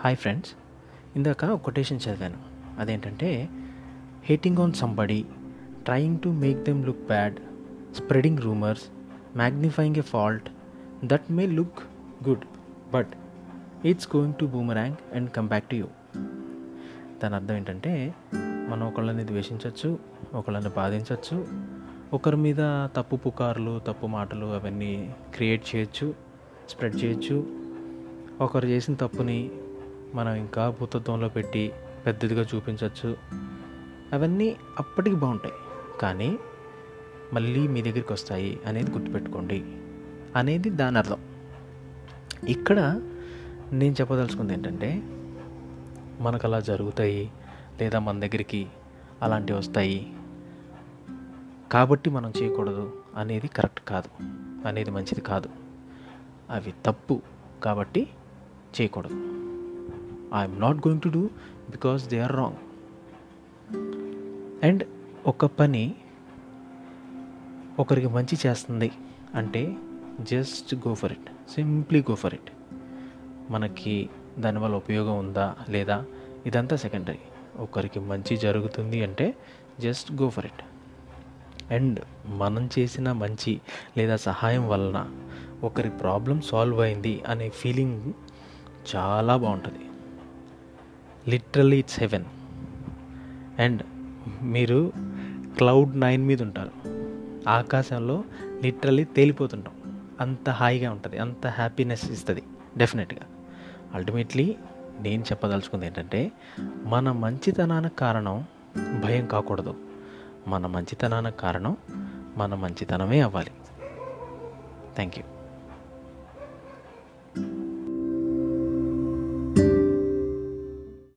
Hi friends. ఇందాక ఒక quotation చదివాను. అదేంటంటే hating on somebody trying to make them look bad spreading rumours magnifying a fault that may look good but it's going to boomerang and come back to you దాని అర్థం ఏంటంటే మనం ఒకళ్ళని ద్వేషించవచ్చు ఒకళ్ళని బాధించవచ్చు ఒకరి మీద తప్పు పుకార్లు తప్పు మాటలు అవన్నీ క్రియేట్ చేయొచ్చు స్ప్రెడ్ చేయొచ్చు ఒకరు చేసిన తప్పుని మనం ఇంకా భూతత్వంలో పెట్టి పెద్దదిగా చూపించవచ్చు. అవన్నీ అప్పటికి బాగుంటాయి. కానీ మళ్ళీ మీ దగ్గరికి వస్తాయి అనేది గుర్తుపెట్టుకోండి. అనేది దాని అర్థం. ఇక్కడ నేను చెప్పదలుచుకుంది ఏంటంటే మనకు అలా జరుగుతాయి లేదా మన దగ్గరికి అలాంటివి వస్తాయి. కాబట్టి మనం చేయకూడదు అనేది కరెక్ట్ కాదు. అనేది మంచిది కాదు. అవి తప్పు కాబట్టి చేయకూడదు. I'm not going to do because they are wrong and ఒక పని ఒకరికి మంచి చేస్తుంది అంటే just go for it simply go for it మనకి దానివల్ల ఉపయోగం ఉందా లేదా ఇదంతా సెకండరీ ఒకరికి మంచి జరుగుతుంది అంటే just go for it and మనం చేసిన మంచి లేదా సహాయం వలన ఒకరి ప్రాబ్లం సాల్వ్ అయింది అనే ఫీలింగ్ చాలా బాగుంటుంది. Literally it's heaven. అండ్ మీరు క్లౌడ్ నైన్ మీద ఉంటారు. ఆకాశంలో లిటరల్లీ తేలిపోతుంటాం. అంత హాయిగా ఉంటుంది. అంత హ్యాపీనెస్ ఇస్తుంది. డెఫినెట్గా. అల్టిమేట్లీ నేను చెప్పదలుచుకుంది ఏంటంటే మన మంచితనానికి కారణం భయం కాకూడదు. మన మంచితనానికి కారణం మన మంచితనమే అవ్వాలి. Thank you